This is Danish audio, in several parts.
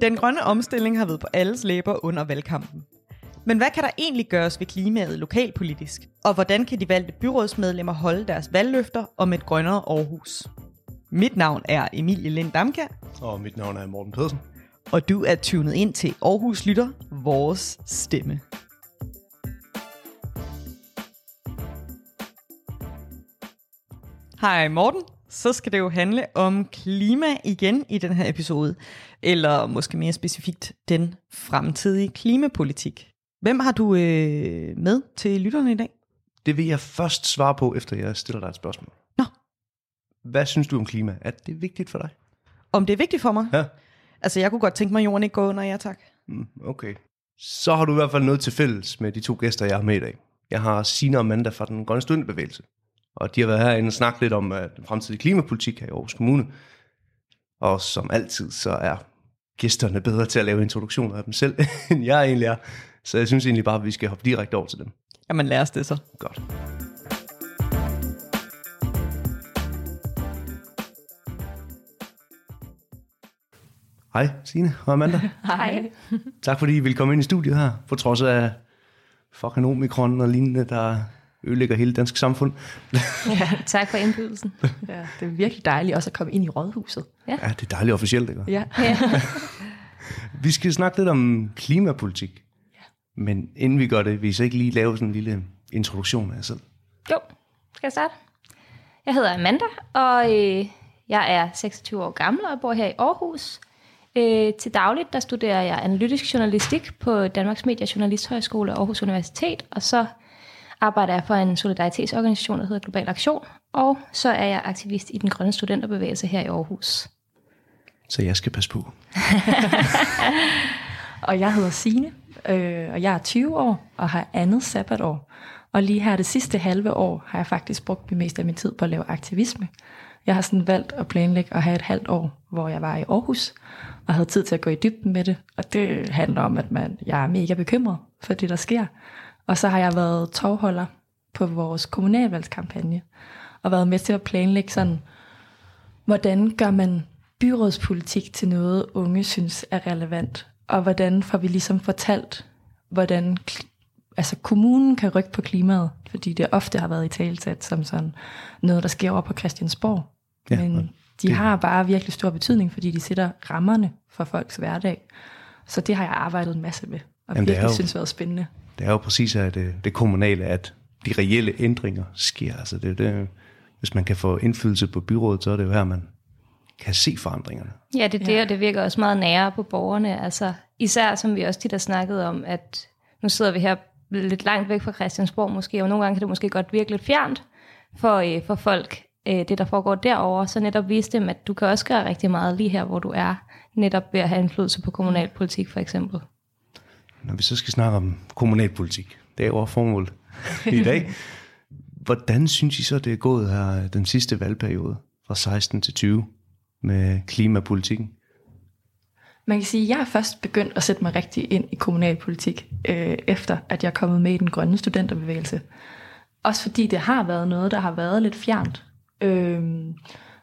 Den grønne omstilling har været på alles læber under valgkampen. Men hvad kan der egentlig gøres ved klimaet lokalpolitisk? Og hvordan kan de valgte byrådsmedlemmer holde deres valgløfter om et grønnere Aarhus? Mit navn er Emilie Lind Damkær, Og mit navn er Morten Pedersen. og du er tunet ind til Aarhus Lytter, vores stemme. Hej Morten, så skal det jo handle om klima igen i den her episode, eller måske mere specifikt den fremtidige klimapolitik. Hvem har du øh, med til lytterne i dag? Det vil jeg først svare på, efter jeg stiller dig et spørgsmål. Nå. Hvad synes du om klima? Er det vigtigt for dig? Om det er vigtigt for mig? Ja. Altså, jeg kunne godt tænke mig, at jorden ikke går under, ja tak. Mm, okay. Så har du i hvert fald noget til fælles med de to gæster, jeg har med i dag. Jeg har Sina og Amanda fra den grønne studenterbevægelse. Og de har været herinde og snakket lidt om uh, den fremtidige klimapolitik her i Aarhus Kommune. Og som altid, så er gæsterne bedre til at lave introduktioner af dem selv, end jeg egentlig er. Så jeg synes egentlig bare, at vi skal hoppe direkte over til dem. Jamen, lad os det så. Godt. Hej Signe og Amanda. Hej. Tak fordi I vil komme ind i studiet her, på trods af fucking omikron og lignende, der ødelægger hele det danske samfund. Ja, tak for indbydelsen. Ja, det er virkelig dejligt også at komme ind i rådhuset. Ja, det er dejligt officielt, ikke? Ja. Ja. Vi skal snakke lidt om klimapolitik. Men inden vi gør det, vil I så ikke lige lave sådan en lille introduktion af jer selv? Jo, skal jeg starte? Jeg hedder Amanda, og øh, jeg er 26 år gammel og bor her i Aarhus. Øh, til dagligt der studerer jeg analytisk journalistik på Danmarks Medie- og Journalisthøjskole og Aarhus Universitet, og så arbejder jeg for en solidaritetsorganisation, der hedder Global Aktion, og så er jeg aktivist i den grønne studenterbevægelse her i Aarhus. Så jeg skal passe på. Og jeg hedder Sine, øh, og jeg er 20 år og har andet sabbatår. Og lige her det sidste halve år har jeg faktisk brugt det meste af min tid på at lave aktivisme. Jeg har sådan valgt at planlægge at have et halvt år, hvor jeg var i Aarhus, og havde tid til at gå i dybden med det. Og det handler om, at man, jeg er mega bekymret for det, der sker. Og så har jeg været tovholder på vores kommunalvalgskampagne, og været med til at planlægge sådan, hvordan gør man byrådspolitik til noget, unge synes er relevant, og hvordan får vi ligesom fortalt, hvordan altså kommunen kan rykke på klimaet, fordi det ofte har været i talsat som sådan noget, der sker over på Christiansborg. Ja, Men de det- har bare virkelig stor betydning, fordi de sætter rammerne for folks hverdag. Så det har jeg arbejdet en masse med, og Jamen, det er virkelig jo- synes været spændende. Det er jo præcis af det, det kommunale, at de reelle ændringer sker. Altså det, er det, hvis man kan få indflydelse på byrådet, så er det jo her, man kan se forandringerne. Ja, det er det, og det virker også meget nære på borgerne. Altså, især som vi også tit har snakket om, at nu sidder vi her lidt langt væk fra Christiansborg måske, og nogle gange kan det måske godt virke lidt fjernt for, øh, for folk, øh, det der foregår derovre. Så netop vise dem, at du kan også gøre rigtig meget lige her, hvor du er, netop ved at have indflydelse på kommunalpolitik for eksempel. Når vi så skal snakke om kommunalpolitik, det er jo formål i dag. Hvordan synes I så, det er gået her den sidste valgperiode fra 16 til 20 med klimapolitikken? Man kan sige, at jeg har først begyndt at sætte mig rigtig ind i kommunalpolitik, øh, efter at jeg er kommet med i den grønne studenterbevægelse. Også fordi det har været noget, der har været lidt fjernt. Øh,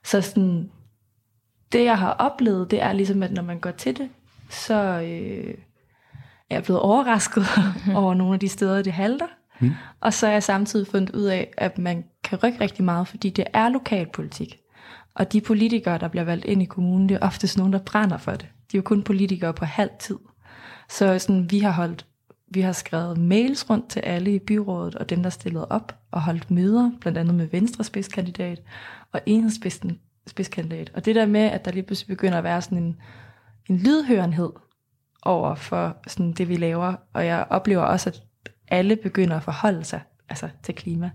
så sådan, det jeg har oplevet, det er ligesom, at når man går til det, så øh, er jeg blevet overrasket over nogle af de steder, det halter. Mm. Og så er jeg samtidig fundet ud af, at man kan rykke rigtig meget, fordi det er lokalpolitik. Og de politikere, der bliver valgt ind i kommunen, det er oftest nogen, der brænder for det. De er jo kun politikere på halv tid. Så sådan, vi har holdt, vi har skrevet mails rundt til alle i byrådet, og dem, der stillede op, og holdt møder, blandt andet med Venstre spidskandidat, og enhedsspidsen spidskandidat. Og det der med, at der lige pludselig begynder at være sådan en, en lydhørenhed over for sådan det, vi laver, og jeg oplever også, at alle begynder at forholde sig altså, til klima.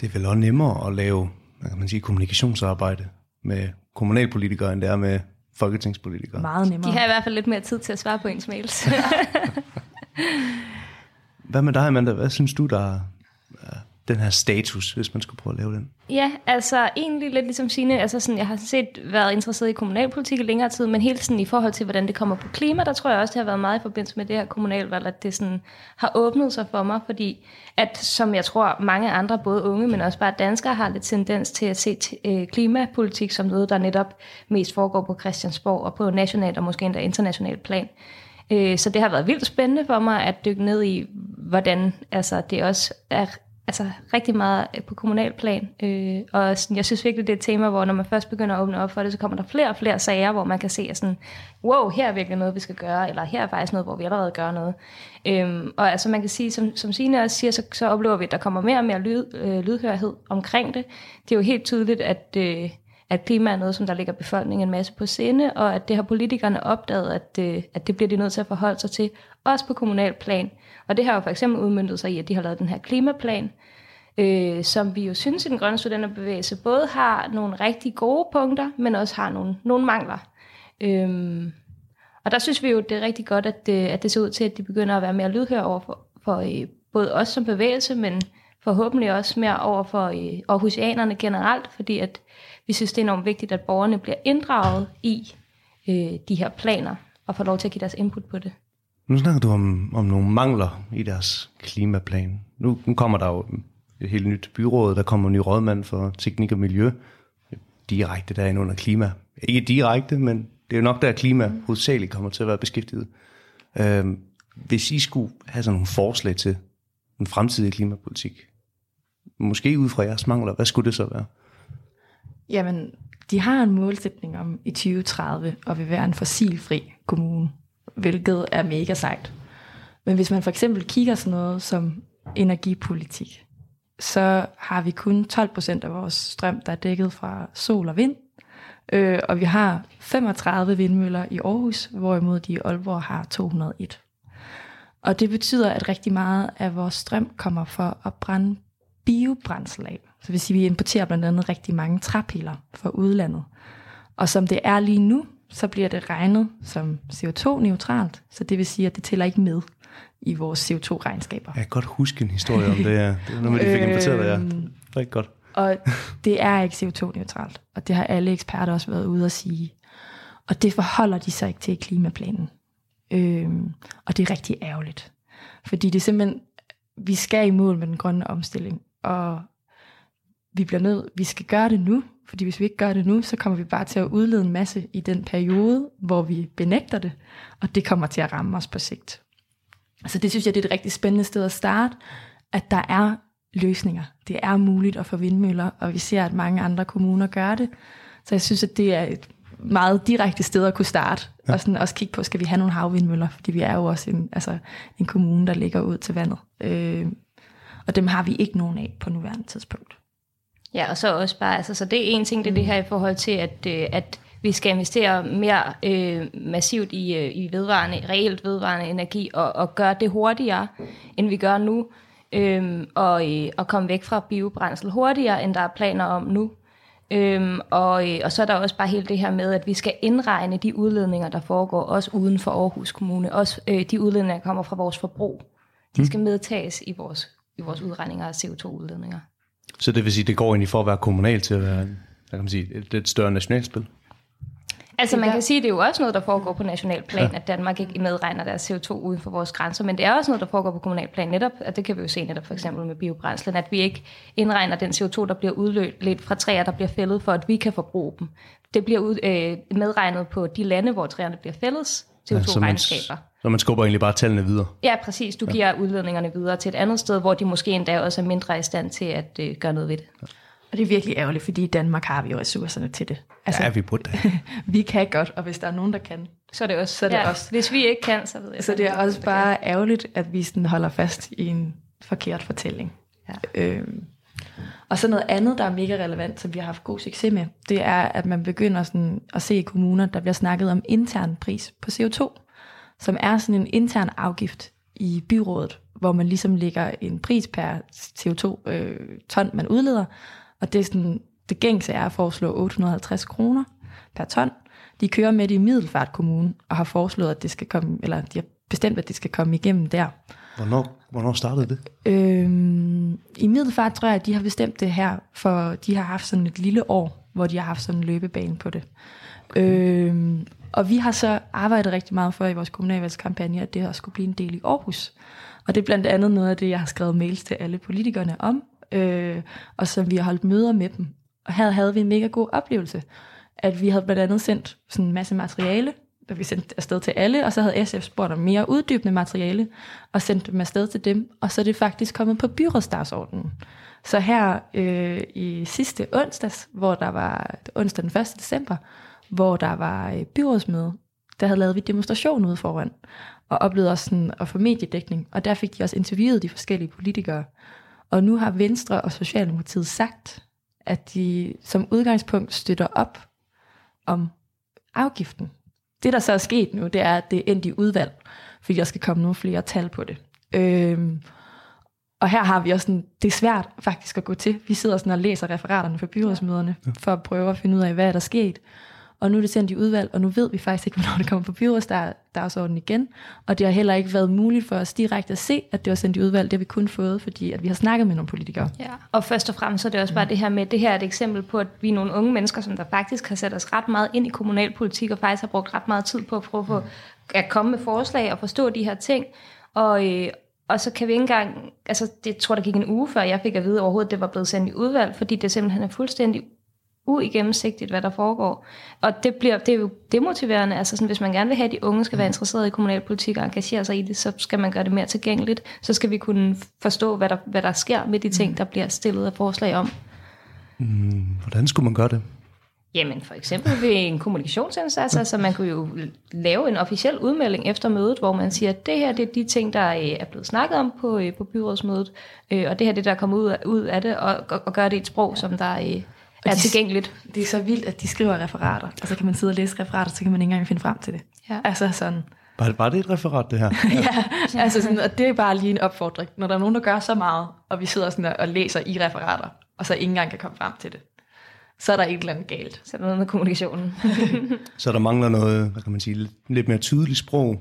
Det er vel også nemmere at lave hvad kan man sige, kommunikationsarbejde med kommunalpolitikere, end det er med folketingspolitikere. Meget nemmere. De har i hvert fald lidt mere tid til at svare på ens mails. Hvad med dig, Amanda? Hvad synes du, der er den her status, hvis man skulle prøve at lave den? Ja, altså egentlig lidt ligesom Signe, altså sådan, jeg har set været interesseret i kommunalpolitik i længere tid, men helt sådan i forhold til, hvordan det kommer på klima, der tror jeg også, det har været meget i forbindelse med det her kommunalvalg, at det sådan har åbnet sig for mig, fordi at som jeg tror mange andre, både unge, men også bare danskere, har lidt tendens til at se øh, klimapolitik som noget, der netop mest foregår på Christiansborg og på nationalt og måske endda internationalt plan. Øh, så det har været vildt spændende for mig at dykke ned i, hvordan altså, det også er altså rigtig meget øh, på kommunal plan. Øh, og sådan, jeg synes virkelig, det er et tema, hvor når man først begynder at åbne op for det, så kommer der flere og flere sager, hvor man kan se, at sådan, wow, her er virkelig noget, vi skal gøre, eller her er faktisk noget, hvor vi allerede gør noget. Øhm, og altså man kan sige, som, som Signe også siger, så, så oplever vi, at der kommer mere og mere lyd, øh, lydhørhed omkring det. Det er jo helt tydeligt, at, øh, at klima er noget, som der ligger befolkningen en masse på sinde, og at det har politikerne opdaget, at, øh, at det bliver de nødt til at forholde sig til, også på kommunalplan. Og det har jo for eksempel udmyndtet sig i, at de har lavet den her klimaplan, øh, som vi jo synes i den grønne studenterbevægelse både har nogle rigtig gode punkter, men også har nogle, nogle mangler. Øhm, og der synes vi jo, det er rigtig godt, at det, at det ser ud til, at de begynder at være mere lydhøre over for, for øh, både os som bevægelse, men forhåbentlig også mere over for øh, Aarhusianerne generelt, fordi at vi synes, det er enormt vigtigt, at borgerne bliver inddraget i øh, de her planer, og får lov til at give deres input på det. Nu snakker du om, om nogle mangler i deres klimaplan. Nu, nu kommer der jo et helt nyt byråd, der kommer en ny rådmand for teknik og miljø, direkte derinde under klima. Ikke direkte, men det er jo nok der, klima hovedsageligt kommer til at være beskæftiget. Øhm, hvis I skulle have sådan nogle forslag til en fremtidig klimapolitik, måske ud fra jeres mangler, hvad skulle det så være? Jamen, de har en målsætning om i 2030 at vil være en fossilfri kommune, hvilket er mega sejt. Men hvis man for eksempel kigger sådan noget som energipolitik, så har vi kun 12 procent af vores strøm, der er dækket fra sol og vind. Øh, og vi har 35 vindmøller i Aarhus, hvorimod de i Aalborg har 201. Og det betyder, at rigtig meget af vores strøm kommer fra at brænde biobrændsel af. Så vil sige, at vi importerer blandt andet rigtig mange træpiller fra udlandet. Og som det er lige nu, så bliver det regnet som CO2-neutralt, så det vil sige, at det tæller ikke med i vores CO2-regnskaber. Jeg kan godt huske en historie om det. Ja. Det var noget de fik importeret ja. Øhm. Det var ikke godt. Og det er ikke CO2-neutralt, og det har alle eksperter også været ude at sige. Og det forholder de sig ikke til i klimaplanen. Øhm, og det er rigtig ærgerligt. Fordi det er simpelthen, vi skal i mål med den grønne omstilling, og vi bliver nødt, vi skal gøre det nu, fordi hvis vi ikke gør det nu, så kommer vi bare til at udlede en masse i den periode, hvor vi benægter det, og det kommer til at ramme os på sigt. Så det synes jeg, det er et rigtig spændende sted at starte, at der er løsninger. Det er muligt at få vindmøller, og vi ser, at mange andre kommuner gør det. Så jeg synes, at det er et meget direkte sted at kunne starte, ja. og sådan også kigge på, skal vi have nogle havvindmøller, fordi vi er jo også en, altså en kommune, der ligger ud til vandet. Øh, og dem har vi ikke nogen af på nuværende tidspunkt. Ja, og så også bare, altså, så det er en ting, det er det her i forhold til, at, øh, at vi skal investere mere øh, massivt i, øh, i vedvarende, reelt vedvarende energi, og, og gøre det hurtigere, end vi gør nu, øh, og, øh, og komme væk fra biobrændsel hurtigere, end der er planer om nu. Øhm, og, øh, og så er der også bare hele det her med, at vi skal indregne de udledninger, der foregår, også uden for Aarhus Kommune. Også øh, de udledninger, der kommer fra vores forbrug. De skal medtages i vores, i vores udregninger af CO2-udledninger. Så det vil sige, det går egentlig for at være kommunalt til at være hvad kan man sige, et lidt større nationalspil? Altså man kan sige, at det er jo også noget, der foregår på national plan, ja. at Danmark ikke medregner deres CO2 uden for vores grænser, men det er også noget, der foregår på kommunal plan netop, og det kan vi jo se netop for eksempel med biobrændslen, at vi ikke indregner den CO2, der bliver udledt fra træer, der bliver fældet, for at vi kan forbruge dem. Det bliver ud, øh, medregnet på de lande, hvor træerne bliver fældet, CO2-regnskaber. Ja, så man skubber egentlig bare tallene videre? Ja, præcis. Du giver ja. udledningerne videre til et andet sted, hvor de måske endda også er mindre i stand til at øh, gøre noget ved det. Ja. Og det er virkelig ærgerligt, fordi i Danmark har vi jo ressourcerne til det. Altså, ja, vi burde det. vi kan godt, og hvis der er nogen, der kan, så er det også. Så er det ja, også. Hvis vi ikke kan, så ved jeg. Så det er også bare kan. ærgerligt, at vi sådan holder fast i en forkert fortælling. Ja. Øhm, og så noget andet, der er mega relevant, som vi har haft god succes med, det er, at man begynder sådan at se i kommuner, der bliver snakket om intern pris på CO2, som er sådan en intern afgift i byrådet, hvor man ligesom lægger en pris per CO2 øh, ton, man udleder, og det er sådan, det gængse er at foreslå 850 kroner per ton. De kører med det i Middelfart Kommune og har foreslået, at det skal komme, eller de har bestemt, at det skal komme igennem der. Hvornår, hvornår startede det? Øhm, I Middelfart tror jeg, at de har bestemt det her, for de har haft sådan et lille år, hvor de har haft sådan en løbebane på det. Øhm, og vi har så arbejdet rigtig meget for i vores kommunalvalgskampagne, at det også skulle blive en del i Aarhus. Og det er blandt andet noget af det, jeg har skrevet mails til alle politikerne om, øh, og som vi har holdt møder med dem. Og her havde vi en mega god oplevelse, at vi havde blandt andet sendt sådan en masse materiale, der vi sendte afsted til alle, og så havde SF spurgt om mere uddybende materiale, og sendt dem afsted til dem, og så er det faktisk kommet på byrådsdagsordenen. Så her øh, i sidste onsdags, hvor der var onsdag den 1. december, hvor der var øh, byrådsmøde, der havde lavet vi demonstration ude foran, og oplevede også sådan at få mediedækning, og der fik de også interviewet de forskellige politikere. Og nu har Venstre og Socialdemokratiet sagt, at de som udgangspunkt støtter op om afgiften. Det, der så er sket nu, det er, at det er endt i udvalg, fordi der skal komme nogle flere tal på det. Øhm, og her har vi også sådan, det er svært faktisk at gå til. Vi sidder sådan og læser referaterne fra byrådsmøderne, for at prøve at finde ud af, hvad er der sket. Og nu er det sendt i udvalg, og nu ved vi faktisk ikke, hvornår det kommer på byrådsdagsordenen igen. Og det har heller ikke været muligt for os direkte at se, at det var sendt i udvalg. Det har vi kun fået, fordi at vi har snakket med nogle politikere. Ja. Og først og fremmest så er det også bare det her med, at det her er et eksempel på, at vi er nogle unge mennesker, som der faktisk har sat os ret meget ind i kommunalpolitik, og faktisk har brugt ret meget tid på at prøve på at komme med forslag og forstå de her ting. Og, øh, og så kan vi ikke engang, altså det tror der gik en uge før, jeg fik at vide overhovedet, at det var blevet sendt i udvalg, fordi det simpelthen er fuldstændig uigennemsigtigt, hvad der foregår. Og det, bliver, det er jo demotiverende. Altså sådan, hvis man gerne vil have, at de unge skal være interesseret i kommunalpolitik og engagere sig i det, så skal man gøre det mere tilgængeligt. Så skal vi kunne forstå, hvad der, hvad der sker med de ting, der bliver stillet af forslag om. Mm, hvordan skulle man gøre det? Jamen for eksempel ved en kommunikationsindsats, altså man kunne jo lave en officiel udmelding efter mødet, hvor man siger, at det her det er de ting, der er blevet snakket om på, på byrådsmødet, og det her det der er kommet ud af, ud af det, og, og gøre det i et sprog, som der er er de, tilgængeligt. Det er så vildt, at de skriver referater. Altså kan man sidde og læse referater, så kan man ikke engang finde frem til det. Ja. Altså sådan. Var det, var det et referat, det her? ja, altså sådan, og det er bare lige en opfordring. Når der er nogen, der gør så meget, og vi sidder sådan og læser i referater, og så ikke engang kan komme frem til det, så er der et eller andet galt. Så er der noget med kommunikationen. så der mangler noget, hvad kan man sige, lidt mere tydeligt sprog.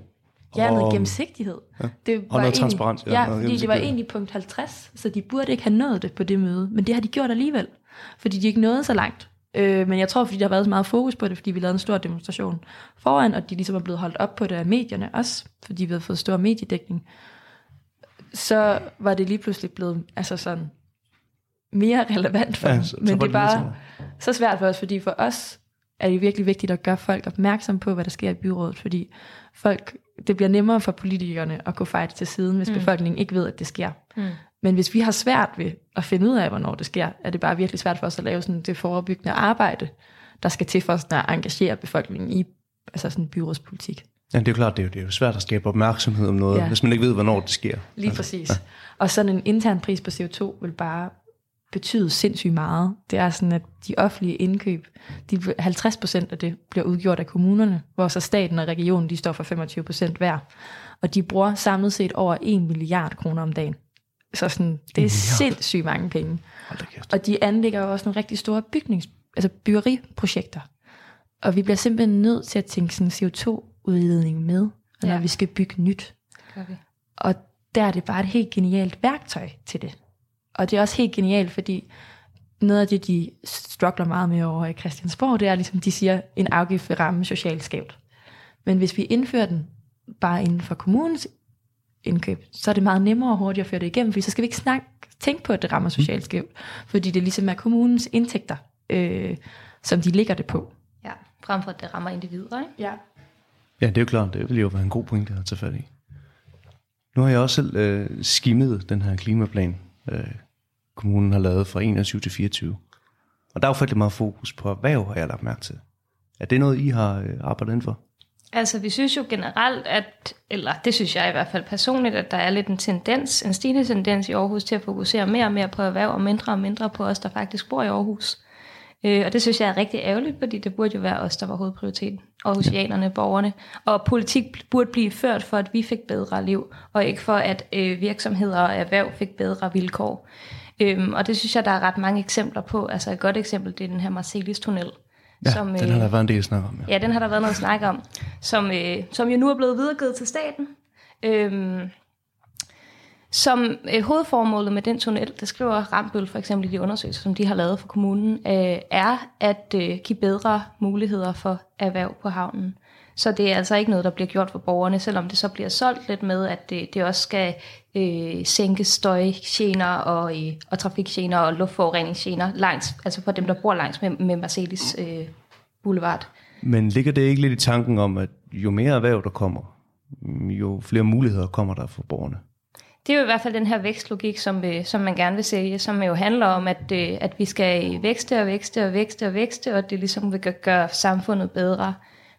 Ja, noget gennemsigtighed. Ja. Det og noget transparens. Ja, ja fordi det var egentlig punkt 50, så de burde ikke have nået det på det møde, men det har de gjort alligevel fordi de ikke nåede så langt. Øh, men jeg tror, fordi der har været så meget fokus på det, fordi vi lavede en stor demonstration foran, og de ligesom er blevet holdt op på det af medierne også, fordi vi havde fået stor mediedækning, så var det lige pludselig blevet altså sådan mere relevant for Ja, så Men det er bare så svært for os, fordi for os er det virkelig vigtigt at gøre folk opmærksom på, hvad der sker i byrådet, fordi folk, det bliver nemmere for politikerne at gå fejl til siden, hvis mm. befolkningen ikke ved, at det sker. Mm. Men hvis vi har svært ved at finde ud af, hvornår det sker, er det bare virkelig svært for os at lave sådan det forebyggende arbejde, der skal til for os at engagere befolkningen i altså sådan byrådspolitik. Ja, det er jo klart, det er jo, det er jo svært at skabe opmærksomhed om noget, Ja. hvis man ikke ved, hvornår det sker. Lige præcis. Ja. Og sådan en intern pris på CO2 vil bare betyde sindssygt meget. Det er sådan, at de offentlige indkøb, de, 50 procent af det bliver udgjort af kommunerne, hvor så staten og regionen, de står for 25 procent hver. Og de bruger samlet set over 1 milliard kroner om dagen. Så sådan, det er sindssygt mange penge. Og de anlægger jo også nogle rigtig store bygnings, altså byggeriprojekter. Og vi bliver simpelthen nødt til at tænke sådan CO2-udledning med, når Ja. vi skal bygge nyt. Gør vi. Og der er det bare et helt genialt værktøj til det. Og det er også helt genialt, fordi noget af det, de struggler meget med over i Christiansborg, det er ligesom, de siger, en afgift vil ramme socialt skævt. Men hvis vi indfører den bare inden for kommunens indkøb, så er det meget nemmere og hurtigere at føre det igennem, fordi så skal vi ikke snakke, tænke på, at det rammer socialt skævt, fordi det ligesom er kommunens indtægter, øh, som de ligger det på. Ja, frem for at det rammer individer, ikke? Ja. Ja, det er jo klart, det vil jo være en god pointe at tage fat i. Nu har jeg også selv øh, skimmet den her klimaplan, øh, kommunen har lavet fra 21 til 24. Og der er jo faktisk meget fokus på erhverv, har jeg lagt mærke til. Er det noget, I har øh, arbejdet inden for? Altså, vi synes jo generelt, at, eller det synes jeg i hvert fald personligt, at der er lidt en tendens, en stigende tendens i Aarhus til at fokusere mere og mere på erhverv og mindre og mindre på os, der faktisk bor i Aarhus. Øh, og det synes jeg er rigtig ærgerligt, fordi det burde jo være os, der var hovedprioriteten. Aarhusianerne, borgerne. Og politik burde blive ført for, at vi fik bedre liv, og ikke for, at øh, virksomheder og erhverv fik bedre vilkår. Øhm, og det synes jeg, der er ret mange eksempler på. Altså et godt eksempel, det er den her Marcelis-tunnel. Ja, som, den har der været en del snak om. Ja. Ja, den har der været noget snak om, som, øh, som jo nu er blevet videregivet til staten. Øhm, Som øh, hovedformålet med den tunnel, der skriver Rambøl for eksempel i de undersøgelser, som de har lavet for kommunen, øh, er at øh, give bedre muligheder for erhverv på havnen. Så det er altså ikke noget, der bliver gjort for borgerne, selvom det så bliver solgt lidt med, at det, det også skal øh, sænke støjgener og, øh, og trafikgener og luftforureningsgener langs, altså for dem, der bor langs med, med Marcelis øh, Boulevard. Men ligger det ikke lidt i tanken om, at jo mere erhverv der kommer, jo flere muligheder kommer der for borgerne? Det er jo i hvert fald den her vækstlogik, som, øh, som man gerne vil sælge, som jo handler om, at, øh, at vi skal vækste og vækste og vækste og vækste, og det ligesom vil gøre samfundet bedre.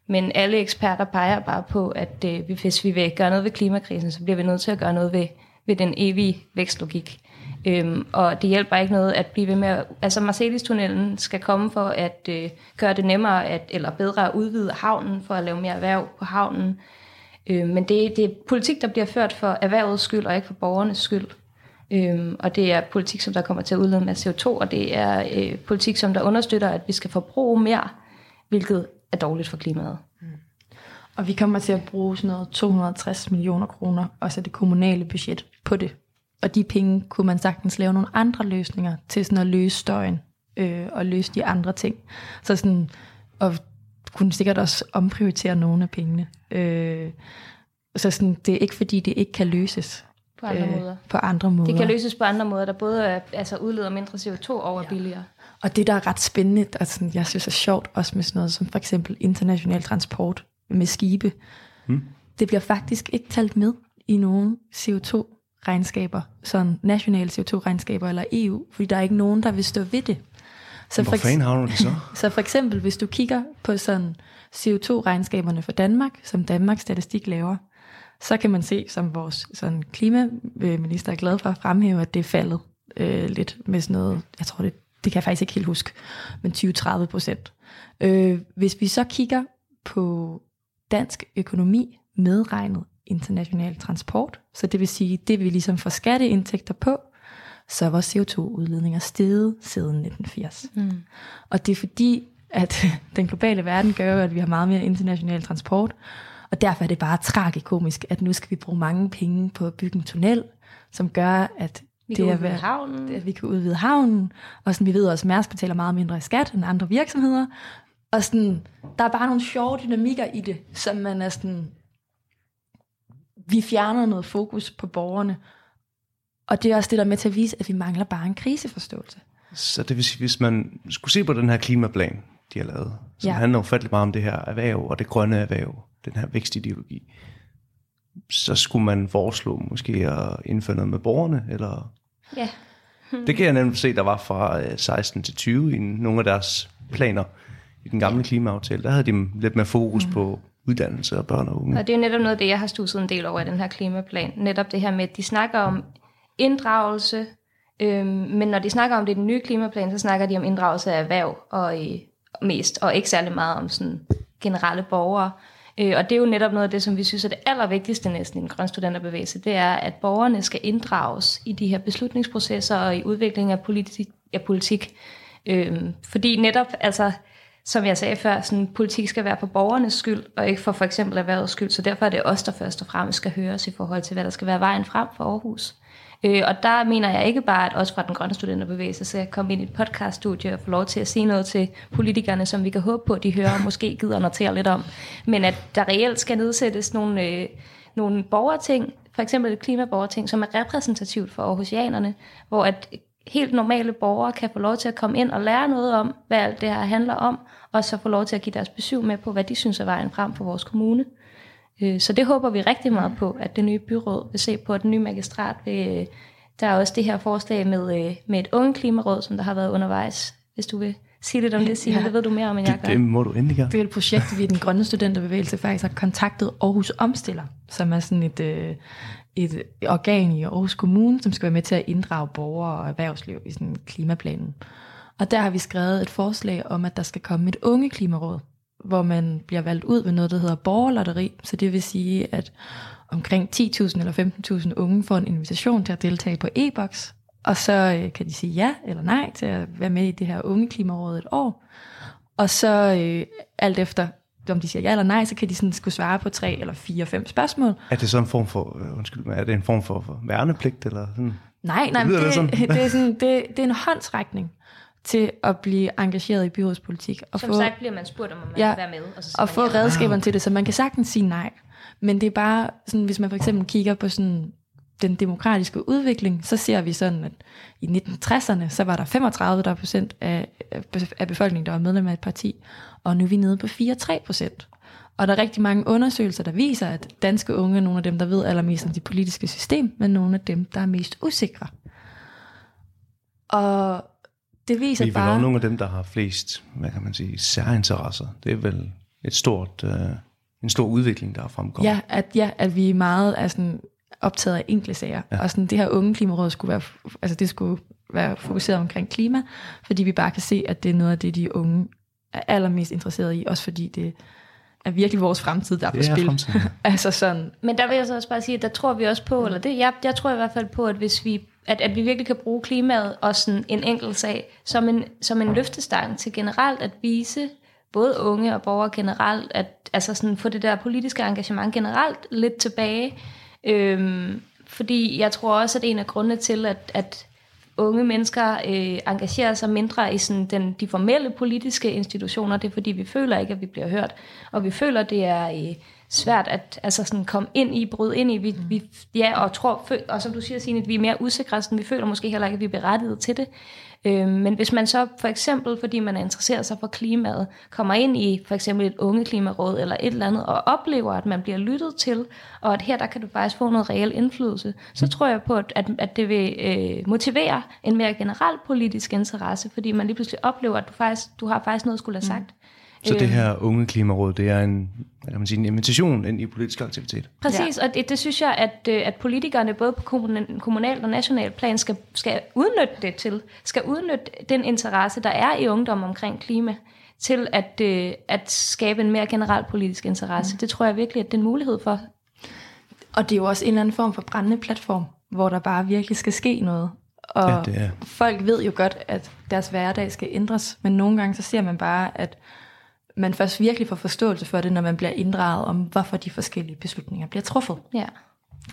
Men alle eksperter peger bare på, at øh, hvis vi vil gøre noget ved klimakrisen, så bliver vi nødt til at gøre noget ved, ved den evige vækstlogik. Øhm, og det hjælper ikke noget at blive ved med at... Altså Marcelis-tunnelen skal komme for at øh, gøre det nemmere at, eller bedre at udvide havnen, for at lave mere erhverv på havnen. Øh, men det, det er politik, der bliver ført for erhvervets skyld, og ikke for borgernes skyld. Øhm, og det er politik, som der kommer til at udlede med CO2, og det er øh, politik, som der understøtter, at vi skal forbruge mere, hvilket er dårligt for klimaet. Mm. Og vi kommer til at bruge sådan noget 260 millioner kroner, også det kommunale budget, på det. Og de penge kunne man sagtens lave nogle andre løsninger til sådan at løse støjen øh, og løse de andre ting. Så sådan, og kunne sikkert også omprioritere nogle af pengene. Øh, så sådan, det er ikke fordi, det ikke kan løses. På andre øh, måder. På andre måder. Det kan løses på andre måder, der både er, altså udleder mindre CO2 og er ja. billigere. Og det, der er ret spændende, og sådan, jeg synes er sjovt, også med sådan noget som for eksempel international transport med skibe, hmm. det bliver faktisk ikke talt med i nogen CO2-regnskaber, sådan nationale CO2-regnskaber eller EU, fordi der er ikke nogen, der vil stå ved det. Så Hvor fanden havner det så? så for eksempel, hvis du kigger på sådan CO2-regnskaberne for Danmark, som Danmarks Statistik laver, så kan man se, som vores sådan, klimaminister er glad for at fremhæve, at det er faldet øh, lidt med sådan noget, jeg tror det, det kan jeg faktisk ikke helt huske, men 20-30 procent. Øh, hvis vi så kigger på dansk økonomi medregnet international transport, så det vil sige, det vi ligesom får skatteindtægter på, så var CO2-udledninger steget siden 1980. Mm. Og det er fordi, at den globale verden gør, at vi har meget mere international transport, og derfor er det bare tragikomisk, at nu skal vi bruge mange penge på at bygge en tunnel, som gør, at vi det kan er, havnen. at vi kan udvide havnen, og sådan, vi ved også, at Mærsk betaler meget mindre i skat end andre virksomheder, og sådan, der er bare nogle sjove dynamikker i det, som man er sådan, vi fjerner noget fokus på borgerne, og det er også det, der er med til at vise, at vi mangler bare en kriseforståelse. Så det vil sige, hvis man skulle se på den her klimaplan, de har lavet, som ja. handler ufattelig meget om det her erhverv og det grønne erhverv, den her vækstideologi, så skulle man foreslå måske at indføre noget med borgerne, eller... Ja. det kan jeg nemlig se, der var fra 16 øh, til 20 i nogle af deres planer i den gamle klimaaftale. Der havde de lidt mere fokus mm. på uddannelse og børn og unge. Og det er jo netop noget af det, jeg har studset en del over i den her klimaplan. Netop det her med, at de snakker om inddragelse, øhm, men når de snakker om det i den nye klimaplan, så snakker de om inddragelse af erhverv og i, mest, og ikke særlig meget om sådan generelle borgere. Øh, og det er jo netop noget af det, som vi synes er det allervigtigste næsten i den grønne studenterbevægelse, det er, at borgerne skal inddrages i de her beslutningsprocesser og i udviklingen af politik. Af politik. Øh, fordi netop, altså, som jeg sagde før, sådan, politik skal være for borgernes skyld, og ikke for for eksempel erhvervets skyld. Så derfor er det os, der først og fremmest skal høres i forhold til, hvad der skal være vejen frem for Aarhus. Øh, og der mener jeg ikke bare, at også fra den grønne studenterbevægelse skal komme ind i et podcaststudie og få lov til at sige noget til politikerne, som vi kan håbe på, at de hører og måske gider notere lidt om. Men at der reelt skal nedsættes nogle, øh, nogle borgerting, for eksempel et klimaborgerting, som er repræsentativt for Aarhusianerne, hvor at helt normale borgere kan få lov til at komme ind og lære noget om, hvad alt det her handler om, og så få lov til at give deres besøg med på, hvad de synes er vejen frem for vores kommune. Øh, så det håber vi rigtig meget på, at det nye byråd vil se på, at den nye magistrat vil... Øh, der er også det her forslag med, øh, med et unge klimaråd, som der har været undervejs, hvis du vil sige lidt om det, Signe. Ja. Det ved du mere om, end jeg gør. Det må du endelig gøre. Det er et projekt, vi i den grønne studenterbevægelse faktisk har kontaktet Aarhus Omstiller, som er sådan et, et organ i Aarhus Kommune, som skal være med til at inddrage borgere og erhvervsliv i sådan klimaplanen. Og der har vi skrevet et forslag om, at der skal komme et unge klimaråd, hvor man bliver valgt ud ved noget, der hedder borgerlotteri. Så det vil sige, at omkring 10.000 eller 15.000 unge får en invitation til at deltage på e-boks, og så øh, kan de sige ja eller nej til at være med i det her unge klimaråd et år. Og så øh, alt efter om de siger ja eller nej, så kan de sådan skulle svare på tre eller fire, fem spørgsmål. Er det så en form for, øh, undskyld mig, er det en form for, for værnepligt, eller sådan? Nej, nej, Det det, sådan. det, er sådan, det, det er en håndsrækning til at blive engageret i byrådspolitik. Og Som få, sagt bliver man spurgt, om man Ja, vil være med. Og, så og få ja. redskaberne til det, så man kan sagtens sige nej. Men det er bare, sådan, hvis man for eksempel kigger på sådan den demokratiske udvikling, så ser vi sådan, at i 1960'erne, så var der 35 der procent af, af befolkningen, der var medlem af et parti, og nu er vi nede på 4-3 procent. Og der er rigtig mange undersøgelser, der viser, at danske unge er nogle af dem, der ved allermest om det politiske system, men nogle af dem, der er mest usikre. Og det viser Vi er bare... nogle af dem, der har flest, hvad kan man sige, særinteresser. Det er vel et stort, øh, en stor udvikling, der er fremkommet. Ja, at, ja, at vi er meget er sådan, optaget af enkle sager. Ja. Og sådan, det her unge klimaråd skulle være, altså det skulle være fokuseret omkring klima, fordi vi bare kan se, at det er noget af det, de unge er allermest interesseret i, også fordi det er virkelig vores fremtid, der er på Det er spil. fremtiden. altså sådan, Men der vil jeg så også bare sige, at der tror vi også på, eller det, jeg, jeg tror i hvert fald på, at hvis vi at, at vi virkelig kan bruge klimaet og sådan en enkelt sag som en, som en løftestang til generelt at vise både unge og borgere generelt, at altså sådan få det der politiske engagement generelt lidt tilbage. Øhm, fordi jeg tror også, at en af grundene til, at, at unge mennesker øh, engagerer sig mindre i sådan den, de formelle politiske institutioner, det er fordi, vi føler ikke, at vi bliver hørt. Og vi føler, det er øh, svært at altså sådan komme ind i, bryde ind i. Vi, vi, ja, og, tror, og som du siger, Signe, at vi er mere usikre, sådan, vi føler måske heller ikke, at vi er berettiget til det. Øh, men hvis man så for eksempel, fordi man er interesseret sig for klimaet, kommer ind i for eksempel et unge klimaråd eller et eller andet, og oplever, at man bliver lyttet til, og at her der kan du faktisk få noget reel indflydelse, så tror jeg på, at, at, at det vil øh, motivere en mere generel politisk interesse, fordi man lige pludselig oplever, at du, faktisk, du har faktisk noget at skulle have sagt. Så Øh. det her unge klimaråd, det er en, hvad kan man sige, en invitation ind i politisk aktivitet. Præcis, ja. og det, det synes jeg, at, øh, at politikerne både på kommunal, kommunalt og nationalt plan skal, skal udnytte det til, skal udnytte den interesse, der er i ungdom omkring klima, til at, øh, at skabe en mere generel politisk interesse. Mm. Det tror jeg virkelig, at det er en mulighed for. og det er jo også en eller anden form for brændende platform, hvor der bare virkelig skal ske noget. Og Ja, det er. folk ved jo godt, at deres hverdag skal ændres, men nogle gange så ser man bare, at man først virkelig får forståelse for det, når man bliver inddraget om, hvorfor de forskellige beslutninger bliver truffet. Ja.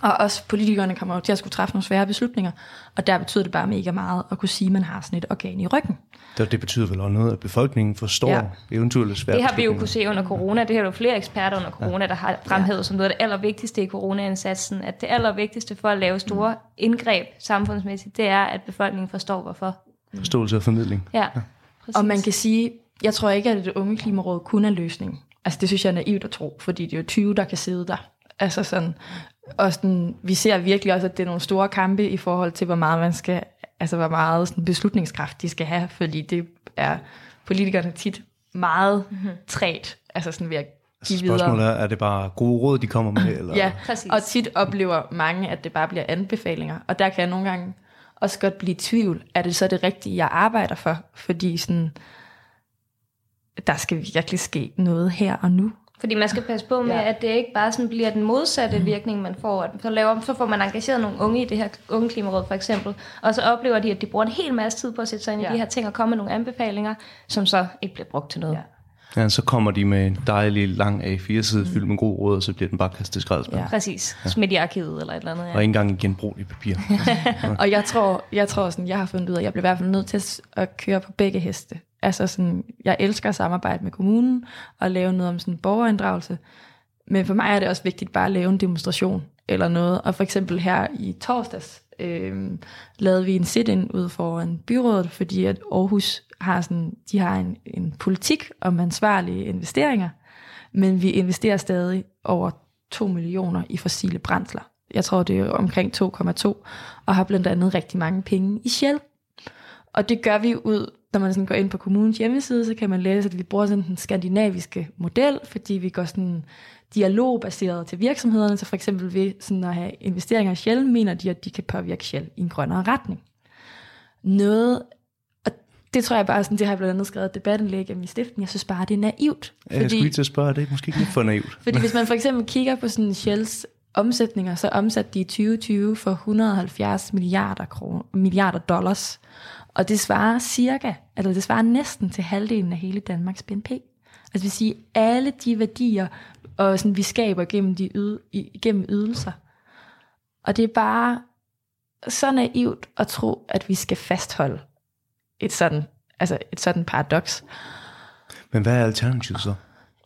Og også politikerne kommer jo til at skulle træffe nogle svære beslutninger, og der betyder det bare mega meget at kunne sige, at man har sådan et organ i ryggen. Det, det betyder vel også noget, at befolkningen forstår Ja. ja. eventuelle svære Det har vi jo kunne se under corona. Det har jo flere eksperter under corona, der har fremhævet som noget af det allervigtigste i coronaindsatsen, at det allervigtigste for at lave store indgreb samfundsmæssigt, det er, at befolkningen forstår, hvorfor. Forståelse og formidling. Ja, præcis. Og man kan sige, jeg tror ikke, at det unge klimaråd kun er løsningen. Altså det synes jeg er naivt at tro, fordi det er jo 20, der kan sidde der. Altså sådan, og sådan, vi ser virkelig også, at det er nogle store kampe i forhold til, hvor meget man skal, altså hvor meget sådan beslutningskraft de skal have, fordi det er politikerne tit meget mm-hmm. træt, altså sådan ved at give videre. Spørgsmålet er, er det bare gode råd, de kommer med? Eller? Ja, Præcis. og tit oplever mange, at det bare bliver anbefalinger. Og der kan jeg nogle gange også godt blive i tvivl. Er det så det rigtige, jeg arbejder for? Fordi sådan, der skal virkelig ske noget her og nu. Fordi man skal passe på med, Ja. ja. at det ikke bare sådan bliver den modsatte mm. virkning, man får. At Så, laver, så får man engageret nogle unge i det her unge klimaråd for eksempel, og så oplever de, at de bruger en hel masse tid på at sætte sig ind i Ja. de her ting og komme med nogle anbefalinger, som så ikke bliver brugt til noget. Ja. ja, så kommer de med en dejlig lang A4-side fyldt med gode råd, og så bliver den bare kastet i skraldespand. Ja. Ja. Præcis. Smidt i arkivet eller et eller andet. Ja. Og ikke engang i genbrugelig papir. Og jeg tror, jeg tror sådan, jeg har fundet ud af, at jeg bliver i hvert fald nødt til at- at køre på begge heste. Altså sådan, jeg elsker at samarbejde med kommunen og lave noget om sådan borgerinddragelse. Men for mig er det også vigtigt bare at lave en demonstration eller noget. Og for eksempel her i torsdags øh, lavede vi en sit-in ude foran byrådet, fordi at Aarhus har sådan, de har en, en politik om ansvarlige investeringer, men vi investerer stadig over 2 millioner i fossile brændsler. Jeg tror, det er omkring 2,2, og har blandt andet rigtig mange penge i Shell. Og det gør vi ud, når man sådan går ind på kommunens hjemmeside, så kan man læse, at vi bruger sådan den skandinaviske model, fordi vi går sådan dialogbaseret til virksomhederne, så for eksempel ved sådan at have investeringer i Shell, mener de, at de kan påvirke Shell i en grønnere retning. Noget, og det tror jeg bare, sådan, det har jeg blandt andet skrevet et debatindlæg om i stiften, jeg synes bare, det er naivt. Jeg skulle lige til at spørge, er det ikke måske ikke lidt for naivt? Fordi hvis man for eksempel kigger på sådan Shells omsætninger, så omsatte de i 2020 for 170 milliarder, kroner, milliarder dollars. Og det svarer cirka, eller det svarer næsten til halvdelen af hele Danmarks BNP. Altså vi siger, alle de værdier, og sådan, vi skaber gennem, de yd, gennem ydelser. Og det er bare så naivt at tro, at vi skal fastholde et sådan, altså et sådan paradoks. Men hvad er alternativet så?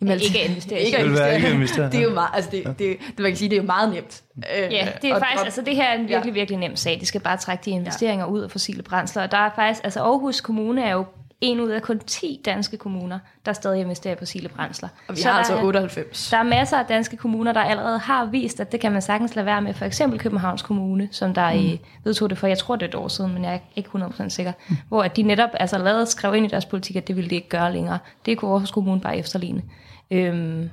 Jamen, ikke at investere. Ikke at investere. ikke at investere. Det er jo meget, altså det, det, det, man kan sige, det er jo meget nemt. Øh, Ja, det er og- faktisk, og- altså det her er en virkelig, virkelig nem sag. De skal bare trække de investeringer ud af fossile brændsler. Og der er faktisk, altså Aarhus Kommune er jo en ud af kun 10 danske kommuner, der stadig investerer i fossile brændsler. Og vi Så har der altså er- 98. Der er masser af danske kommuner, der allerede har vist, at det kan man sagtens lade være med. For eksempel Københavns Kommune, som der mm. i, vedtog det for, jeg tror det er et år siden, men jeg er ikke 100% sikker. Mm. Hvor at de netop altså, lavede skrev ind i deres politik, at det ville de ikke gøre længere. Det kunne Aarhus Kommune bare efterligne. Øhm,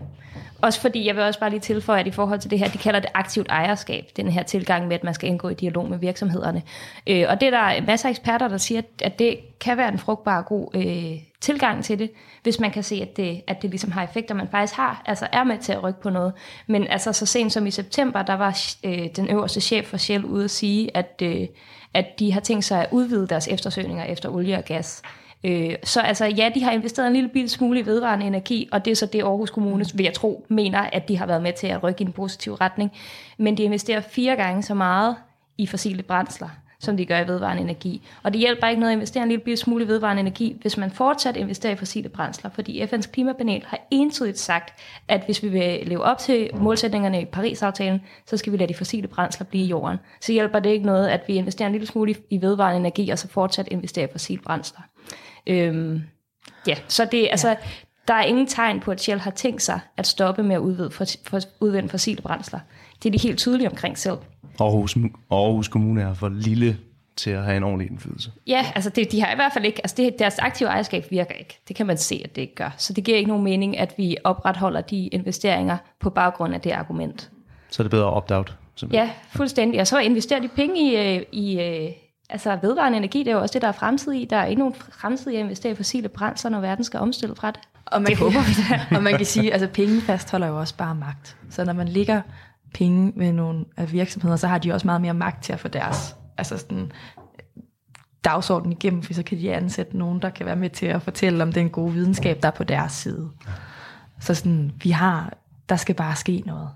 også fordi, jeg vil også bare lige tilføje, at i forhold til det her, de kalder det aktivt ejerskab, den her tilgang med, at man skal indgå i dialog med virksomhederne. Øh, og det er der masser af eksperter, der siger, at det kan være en frugtbar og god øh, tilgang til det, hvis man kan se, at det, at det ligesom har effekter, man faktisk har, altså er med til at rykke på noget. Men altså så sent som i september, der var øh, den øverste chef for Shell ude at sige, at, øh, at de har tænkt sig at udvide deres eftersøgninger efter olie og gas. Øh, så altså, ja, de har investeret en lille bil smule i vedvarende energi, og det er så det Aarhus Kommune, vil jeg tro, mener, at de har været med til at rykke i en positiv retning. Men de investerer fire gange så meget i fossile brændsler, som de gør i vedvarende energi. Og det hjælper ikke noget at investere en lille smule i vedvarende energi, hvis man fortsat investerer i fossile brændsler, fordi FN's klimapanel har entydigt sagt, at hvis vi vil leve op til målsætningerne i Paris-aftalen, så skal vi lade de fossile brændsler blive i jorden. Så hjælper det ikke noget, at vi investerer en lille smule i- vedvarende energi, og så fortsat investerer i fossile brændsler. Øhm, ja, så det, altså, der er ingen tegn på, at Shell har tænkt sig at stoppe med at udvide, for, for, udvinde fossile brændsler. Det er de helt tydelige omkring selv. Aarhus, Aarhus Kommune er for lille til at have en ordentlig indflydelse. Ja, altså det, de har i hvert fald ikke, altså det, deres aktive ejerskab virker ikke. Det kan man se, at det ikke gør. Så det giver ikke nogen mening, at vi opretholder de investeringer på baggrund af det argument. Så er det bedre at opt-out. simpelthen. Ja, fuldstændig. Og så investerer de penge i, øh, i øh, altså vedvarende energi. Det er jo også det, der er fremtid i. Der er ikke nogen fremtid i at investere i fossile brændsler, når verden skal omstille fra det. Og man, det håber vi da. og man kan sige, altså penge fastholder jo også bare magt. Så når man ligger penge med nogle af virksomheder, så har de også meget mere magt til at få deres altså sådan, dagsorden igennem, for så kan de ansætte nogen, der kan være med til at fortælle om den gode videnskab, der er på deres side. Så sådan, vi har, der skal bare ske noget.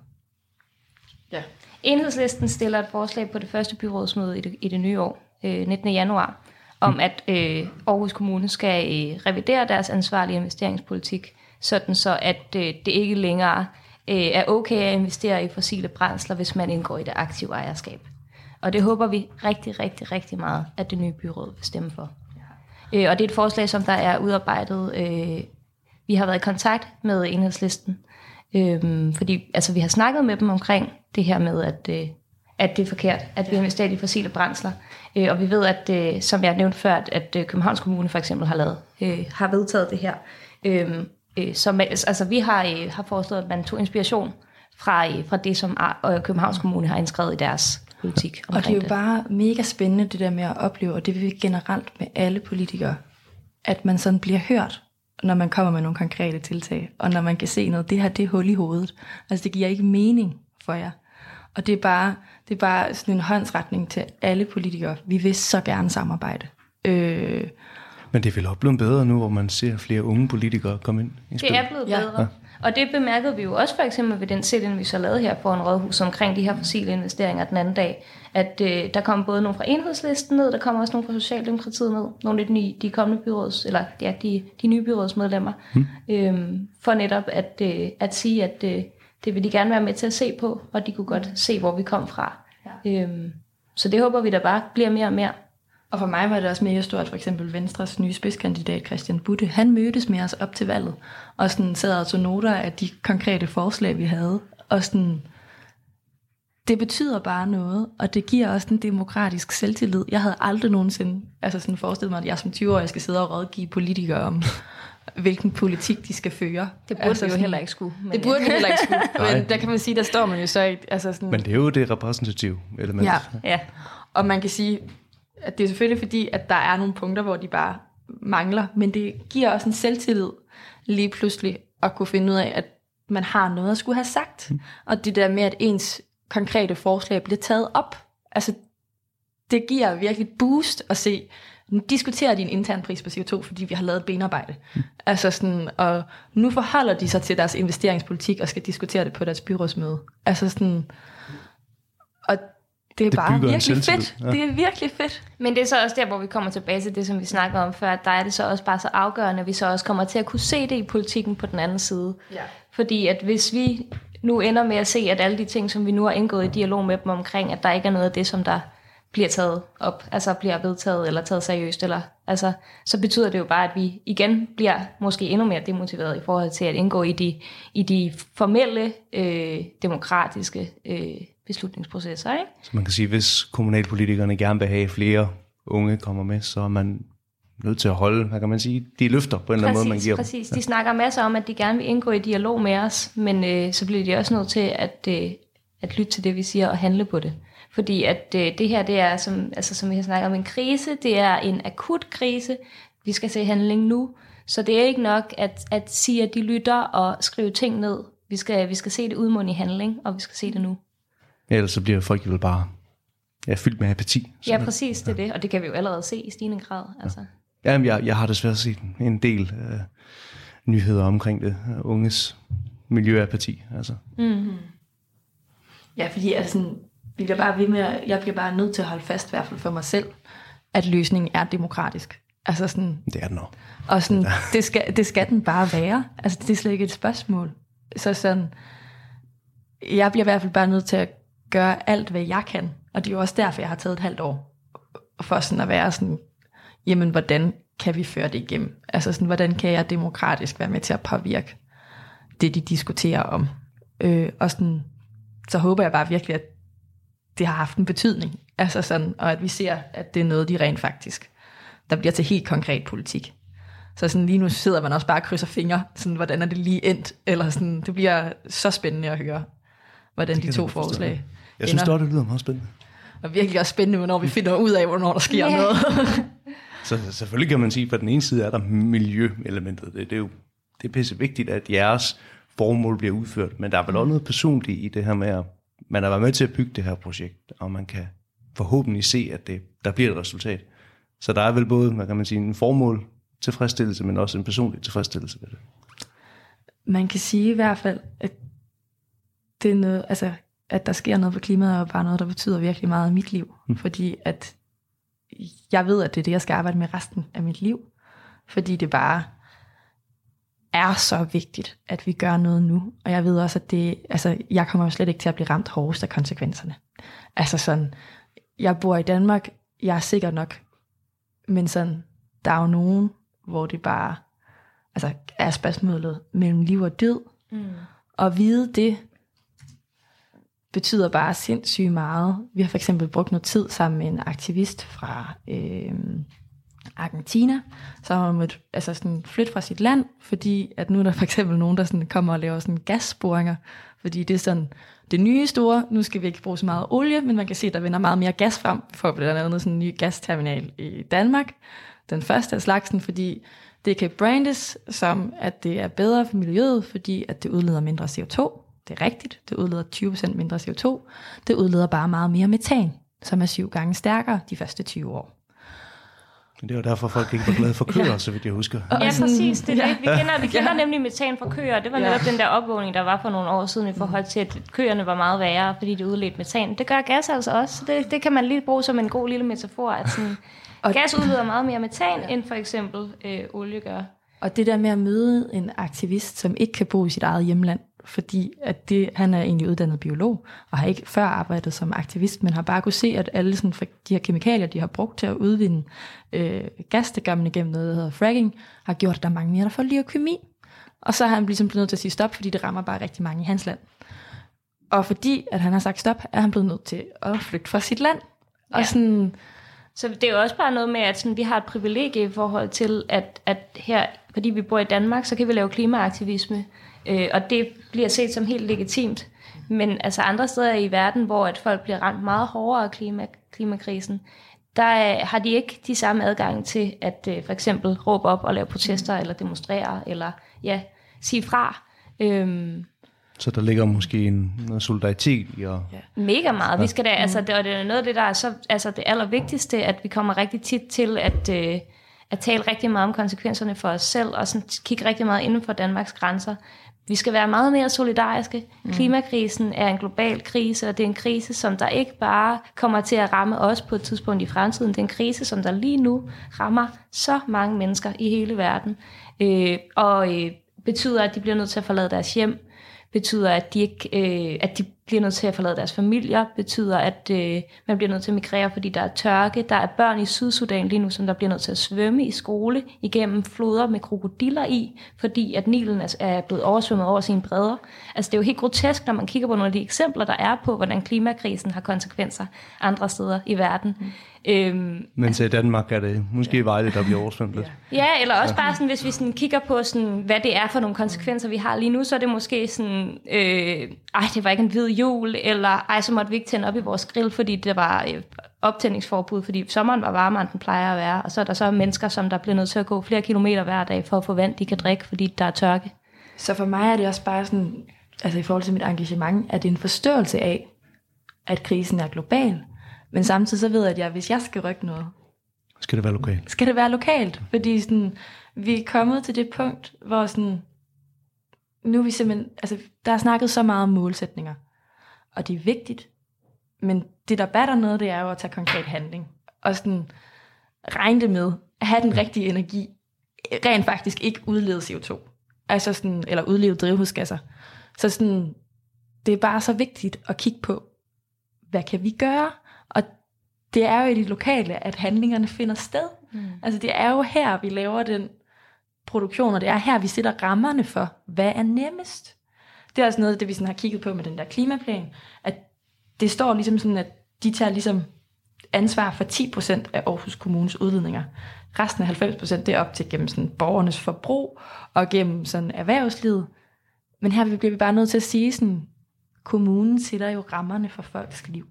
Ja. Enhedslisten stiller et forslag på det første byrådsmøde i det, i det nye år, øh, 19. januar, om at øh, Aarhus Kommune skal øh, revidere deres ansvarlige investeringspolitik, sådan så at øh, det ikke længere øh, er okay at investere i fossile brændsler, hvis man indgår i det aktive ejerskab. Og det håber vi rigtig, rigtig, rigtig meget, at det nye byråd vil stemme for. Øh, og det er et forslag, som der er udarbejdet. Øh, vi har været i kontakt med enhedslisten, øh, fordi altså, vi har snakket med dem omkring det her med, at, øh, at det er forkert, at vi investerer i fossile brændsler. Øh, og vi ved, at øh, som jeg nævnte før, at, at øh, Københavns Kommune for eksempel har, lavet, øh, har vedtaget det her. Øh, øh, som, altså, vi har, øh, har foreslået, at man tog inspiration fra, øh, fra det, som øh, Københavns Kommune har indskrevet i deres politik. Og det er jo det. bare mega spændende, det der med at opleve, og det vil vi generelt med alle politikere, at man sådan bliver hørt, når man kommer med nogle konkrete tiltag, og når man kan se noget, det her, det er hul i hovedet. Altså det giver ikke mening for jer. Og det er bare, det er bare sådan en håndsretning til alle politikere. Vi vil så gerne samarbejde. Øh, Men det er vel også blevet bedre nu, hvor man ser flere unge politikere komme ind i Det spillet. er blevet Ja. bedre. Og det bemærkede vi jo også for eksempel ved den sit vi så lavede her på en rådhus omkring de her fossile investeringer den anden dag, at øh, der kom både nogle fra enhedslisten ned, der kom også nogle fra Socialdemokratiet ned, nogle af de, nye, de kommende byråds, eller ja, de, de nye byrådsmedlemmer, hmm. øhm, for netop at, øh, at sige, at øh, det vil de gerne være med til at se på, og de kunne godt se, hvor vi kom fra. Ja. Øhm, så det håber vi da bare bliver mere og mere. Og for mig var det også mega stort, for eksempel Venstres nye spidskandidat Christian Butte. Han mødtes med os op til valget, og sådan sad og tog noter af de konkrete forslag, vi havde. Og sådan, det betyder bare noget, og det giver også en demokratisk selvtillid. Jeg havde aldrig nogensinde altså sådan forestillet mig, at jeg som 20-årig skal sidde og rådgive politikere om, hvilken politik de skal føre. Det burde altså, vi jo sådan, heller ikke skulle. Men, Det burde vi heller ikke skulle. Nej. Men der kan man sige, der står man jo så i, altså sådan, Men det er jo det repræsentative element. Ja. Ja. Og man kan sige, at det er selvfølgelig fordi, at der er nogle punkter, hvor de bare mangler, men det giver også en selvtillid lige pludselig at kunne finde ud af, at man har noget at skulle have sagt. Og det der med, at ens konkrete forslag bliver taget op, altså det giver virkelig et boost at se, diskuterer de en intern pris på CO2, fordi vi har lavet et benarbejde. Mm. Altså sådan, og nu forholder de sig til deres investeringspolitik og skal diskutere det på deres byrådsmøde. Altså sådan, og det er Det bare virkelig fedt. ja. Det er virkelig fedt. Men det er så også der, hvor vi kommer tilbage til det, som vi snakker om før, at der er det så også bare så afgørende, at vi så også kommer til at kunne se det i politikken på den anden side. Ja. Fordi at hvis vi nu ender med at se, at alle de ting, som vi nu har indgået i dialog med dem omkring, at der ikke er noget af det, som der bliver taget op, altså bliver vedtaget eller taget seriøst, eller, altså, så betyder det jo bare, at vi igen bliver måske endnu mere demotiveret i forhold til at indgå i de, i de formelle øh, demokratiske øh, beslutningsprocesser. Ikke? Så man kan sige, hvis kommunalpolitikerne gerne vil have flere unge kommer med, så er man nødt til at holde, hvad kan man sige, de løfter på en eller anden måde, man giver dem. præcis. De snakker masser om, at de gerne vil indgå i dialog med os, men øh, så bliver de også nødt til at, øh, at lytte til det, vi siger, og handle på det. Fordi at øh, det her, det er, som, altså, som vi har snakket om, en krise. Det er en akut krise. Vi skal se handling nu. Så det er ikke nok at, at sige, at de lytter og skrive ting ned. Vi skal, vi skal se det udmund i handling, og vi skal se det nu. Ellers så bliver folk jo bare ja, fyldt med apati. Ja, præcis, det er det. Og det kan vi jo allerede se i stigende grad. Altså. Jamen, jeg, jeg har desværre set en- en del øh, nyheder omkring det. Unges miljøapati. Altså. Ja, fordi altså, sådan, vi bliver bare ved med, at, jeg bliver bare nødt til at holde fast, i hvert fald for mig selv, at løsningen er demokratisk. Altså sådan, Det er den også. og sådan, det, skal, det skal den bare være. Altså, det er slet ikke et spørgsmål. Så sådan, jeg bliver i hvert fald bare nødt til at gøre alt, hvad jeg kan. Og det er jo også derfor, jeg har taget et halvt år. For sådan at være sådan, jamen, hvordan kan vi føre det igennem? Altså sådan, hvordan kan jeg demokratisk være med til at påvirke det, de diskuterer om? Øh, og sådan, så håber jeg bare virkelig, at det har haft en betydning. Altså sådan, og at vi ser, at det er noget, de rent faktisk, der bliver til helt konkret politik. Så sådan lige nu sidder man også bare og krydser fingre, sådan, hvordan er det lige endt, eller sådan, det bliver så spændende at høre, hvordan de to forslag Jeg synes dog, det lyder meget spændende. Og virkelig også spændende, hvornår vi finder ud af, hvornår der sker Ja. noget. Så selvfølgelig kan man sige, at på den ene side er der miljøelementet. Det, det er jo det er pisse vigtigt, at jeres formål bliver udført. Men der er vel også noget personligt i det her med, at man har været med til at bygge det her projekt, og man kan forhåbentlig se, at det, der bliver et resultat. Så der er vel både, hvad kan man sige, en formål tilfredsstillelse, men også en personlig tilfredsstillelse ved det. Man kan sige i hvert fald, at det er noget, altså, at der sker noget på klimaet, er bare noget, der betyder virkelig meget i mit liv. Mm. Fordi at jeg ved, at det er det, jeg skal arbejde med resten af mit liv. Fordi det bare er så vigtigt, at vi gør noget nu. Og jeg ved også, at det, altså, jeg kommer jo slet ikke til at blive ramt hårdest af konsekvenserne. Altså sådan, jeg bor i Danmark, jeg er sikker nok, men sådan, der er jo nogen, hvor det bare altså, er spørgsmålet mellem liv og død. Mm. Og vide det betyder bare sindssygt meget. Vi har for eksempel brugt noget tid sammen med en aktivist fra øh, Argentina, som har måttet altså sådan, flytte fra sit land, fordi at nu er der for eksempel nogen, der sådan kommer og laver sådan gasboringer, fordi det er sådan det nye store, nu skal vi ikke bruge så meget olie, men man kan se, at der vender meget mere gas frem, for blandt andet sådan en ny gasterminal i Danmark, den første af slagsen, fordi det kan brandes som, at det er bedre for miljøet, fordi at det udleder mindre CO2. Det er rigtigt, det udleder 20% mindre CO2. Det udleder bare meget mere metan, som er syv gange stærkere de første 20 år. Men det var derfor, folk ikke var glade for køer, så vidt jeg husker. Ja, præcis. Det er ja. det. Vi kender, vi kender nemlig metan fra køer. Det var Ja. netop den der opvågning, der var for nogle år siden i forhold til, at køerne var meget værre, fordi de udledte metan. Det gør gas altså også. Så Det, det kan man lige bruge som en god lille metafor, at sådan, Og- gas udleder meget mere metan, end for eksempel øh, olie gør. Og det der med at møde en aktivist, som ikke kan bo i sit eget hjemland, fordi at det, han er egentlig uddannet biolog, og har ikke før arbejdet som aktivist, men har bare kunne se, at alle sådan, de her kemikalier, de har brugt til at udvinde øh, gas, det gør man igennem noget, der hedder fracking, har gjort, at der er mange mere, der får leukemi. Og så har han ligesom blevet nødt til at sige stop, fordi det rammer bare rigtig mange i hans land. Og fordi at han har sagt stop, er han blevet nødt til at flygte fra sit land. Og Ja. sådan, Så det er jo også bare noget med, at sådan, vi har et privilegie i forhold til, at, at her, fordi vi bor i Danmark, så kan vi lave klimaaktivisme. Øh, og det bliver set som helt legitimt. Men altså andre steder i verden, hvor at folk bliver ramt meget hårdere af klima, klimakrisen, der øh, har de ikke de samme adgang til at øh, for eksempel råbe op og lave protester, eller demonstrere, eller ja, sige fra. Øhm, Så der ligger måske en, noget solidaritet i at... Ja. Mega meget. Vi skal da, altså, det, og det er noget af det, der er så, altså, det allervigtigste, at vi kommer rigtig tit til at, øh, at tale rigtig meget om konsekvenserne for os selv, og sådan kigge rigtig meget inden for Danmarks grænser. Vi skal være meget mere solidariske. Mm. Klimakrisen er en global krise, og det er en krise, som der ikke bare kommer til at ramme os på et tidspunkt i fremtiden. Det er en krise, som der lige nu rammer så mange mennesker i hele verden, øh, og øh, betyder, at de bliver nødt til at forlade deres hjem, betyder, at de, ikke, øh, at de bliver nødt til at forlade deres familier, betyder, at øh, man bliver nødt til at migrere, fordi der er tørke. Der er børn i Sydsudan lige nu, som der bliver nødt til at svømme i skole igennem floder med krokodiller i, fordi at Nilen er blevet oversvømmet over sine bredder. Altså det er jo helt grotesk, når man kigger på nogle af de eksempler, der er på, hvordan klimakrisen har konsekvenser andre steder i verden. Mm. Øhm, Men til Danmark er det måske ja. Vejle, der bliver oversvømt lidt. Ja, eller også bare sådan, hvis vi sådan kigger på, sådan, hvad det er for nogle konsekvenser, vi har lige nu, så er det måske sådan, øh, ej, det var ikke en hvid jul, eller ej, så måtte vi ikke tænde op i vores grill, fordi det var øh, optændingsforbud, fordi sommeren var varmere, end den plejer at være, og så er der så mennesker, som der bliver nødt til at gå flere kilometer hver dag for at få vand, de kan drikke, fordi der er tørke. Så for mig er det også bare sådan, altså i forhold til mit engagement, at det er en forståelse af, at krisen er global, men samtidig så ved jeg, at jeg, hvis jeg skal rykke noget, skal det være lokalt. Skal det være lokalt, fordi sådan, vi er kommet til det punkt, hvor sådan, nu er vi simpelthen, altså, der er snakket så meget om målsætninger, og det er vigtigt, men det, der batter noget, det er jo at tage konkret handling, og sådan, regne det med, at have den rigtige energi, rent faktisk ikke udlede CO2, altså sådan, eller udlede drivhusgasser. Så sådan, det er bare så vigtigt at kigge på, hvad kan vi gøre? Det er jo i det lokale, at handlingerne finder sted. Mm. Altså det er jo her, vi laver den produktion, og det er her, vi sætter rammerne for, hvad er nemmest. Det er også noget af det, vi sådan har kigget på med den der klimaplan, at det står ligesom sådan, at de tager ligesom ansvar for 10% af Aarhus Kommunes udledninger. Resten af 90% det er op til gennem sådan borgernes forbrug og gennem sådan erhvervslivet. Men her bliver vi bare nødt til at sige sådan, kommunen sætter jo rammerne for folks liv.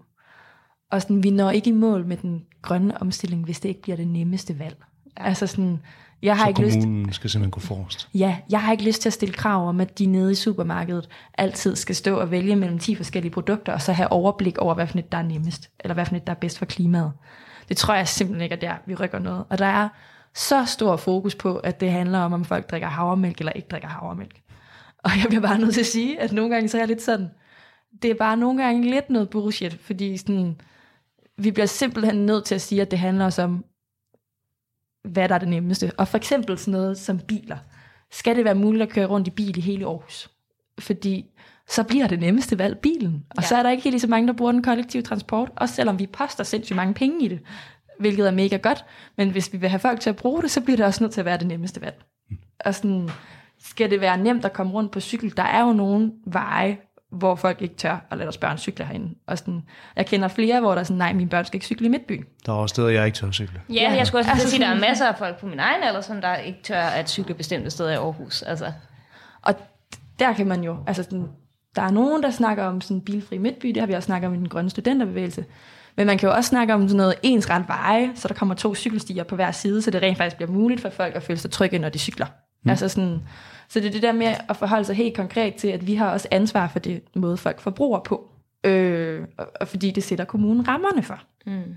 Og sådan, vi når ikke i mål med den grønne omstilling, hvis det ikke bliver det nemmeste valg. Altså sådan, jeg har så ikke kommunen lyst, skal simpelthen gå forrest? Ja, jeg har ikke lyst til at stille krav om, at de nede i supermarkedet altid skal stå og vælge mellem 10 forskellige produkter, og så have overblik over, hvad for et der er nemmest, eller hvad for et der er bedst for klimaet. Det tror jeg simpelthen ikke, at der vi rykker noget. Og der er så stor fokus på, at det handler om, om folk drikker havremælk eller ikke drikker havremælk. Og jeg bliver bare nødt til at sige, at nogle gange så er jeg lidt sådan, det er bare nogle gange lidt noget bullshit, fordi sådan, vi bliver simpelthen nødt til at sige, at det handler også om, hvad der er det nemmeste. Og for eksempel sådan noget som biler. Skal det være muligt at køre rundt i bil i hele Aarhus? Fordi så bliver det nemmeste valg bilen. Og ja. så er der ikke helt så mange, der bruger den kollektive transport, også selvom vi poster sindssygt mange penge i det, hvilket er mega godt. Men hvis vi vil have folk til at bruge det, så bliver det også nødt til at være det nemmeste valg. Og sådan, skal det være nemt at komme rundt på cykel? Der er jo nogle veje, hvor folk ikke tør at lade deres børn cykle herinde. Og sådan, jeg kender flere, hvor der er sådan, nej, mine børn skal ikke cykle i Midtbyen. Der er også steder, jeg ikke tør at cykle. Ja, jeg skulle også altså, sige, der er masser af folk på min egen alder, som der ikke tør at cykle bestemte steder i Aarhus. Altså. Og der kan man jo, altså sådan, der er nogen, der snakker om sådan bilfri midtby, det har vi også snakket om i den grønne studenterbevægelse. Men man kan jo også snakke om sådan noget ensret veje, så der kommer to cykelstier på hver side, så det rent faktisk bliver muligt for folk at føle sig trygge, når de cykler. Mm. Altså sådan, så det er det der med at forholde sig helt konkret til, at vi har også ansvar for det måde, folk forbruger på. Øh, og fordi det sætter kommunen rammerne for. Mm.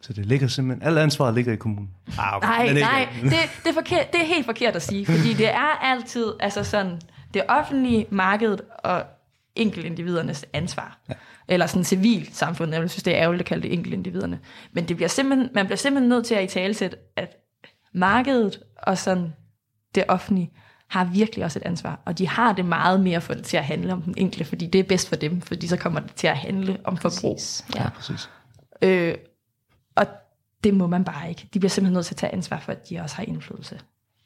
Så det ligger simpelthen, alt ansvaret ligger i kommunen. Ah, okay. Nej, nej, det, det, er forkert, det er helt forkert at sige, fordi det er altid altså sådan, det offentlige markedet og enkeltindividernes ansvar. Ja. Eller sådan civil samfund, jeg synes, det er ærgerligt at kalde det enkeltindividerne. Men det bliver simpelthen, man bliver simpelthen nødt til at i talesætte, at markedet og sådan det offentlige har virkelig også et ansvar, og de har det meget mere for det til at handle om den enkelte, fordi det er bedst for dem, fordi så kommer det til at handle om forbrug. Præcis. Ja. ja, præcis. Øh, og det må man bare ikke. De bliver simpelthen nødt til at tage ansvar for, at de også har indflydelse.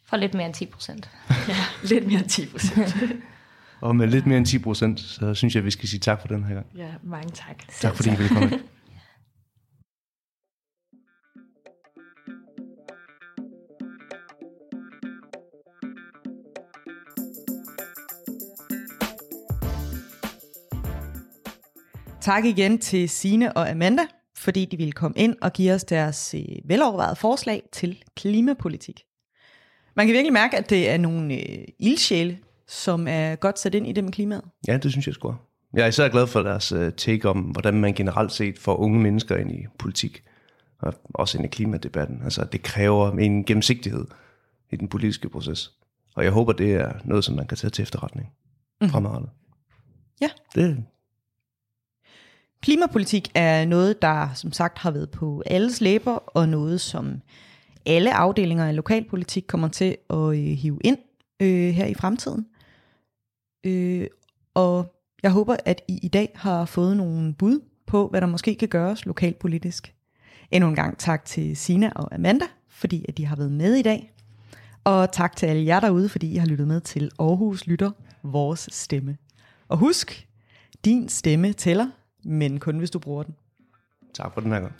For lidt mere end 10 procent. ja, lidt mere end 10 procent. og med lidt mere end 10 procent, så synes jeg, at vi skal sige tak for den her gang. Ja, mange tak. Tak fordi I ville komme. Tak igen til Sine og Amanda, fordi de ville komme ind og give os deres øh, velovervejede forslag til klimapolitik. Man kan virkelig mærke, at det er nogle øh, ildsjæle, som er godt sat ind i det med klimaet. Ja, det synes jeg sgu. Jeg er især glad for deres uh, take om, hvordan man generelt set får unge mennesker ind i politik, og også ind i klimadebatten. Altså, det kræver en gennemsigtighed i den politiske proces. Og jeg håber, det er noget, som man kan tage til efterretning mm. fremadrettet. Ja. Det, Klimapolitik er noget, der som sagt har været på alles læber, og noget, som alle afdelinger af lokalpolitik kommer til at øh, hive ind øh, her i fremtiden. Øh, og jeg håber, at I i dag har fået nogle bud på, hvad der måske kan gøres lokalpolitisk. Endnu en gang tak til Sina og Amanda, fordi at de har været med i dag. Og tak til alle jer derude, fordi I har lyttet med til Aarhus Lytter, vores stemme. Og husk, din stemme tæller, men kun hvis du bruger den. tak for den her gang.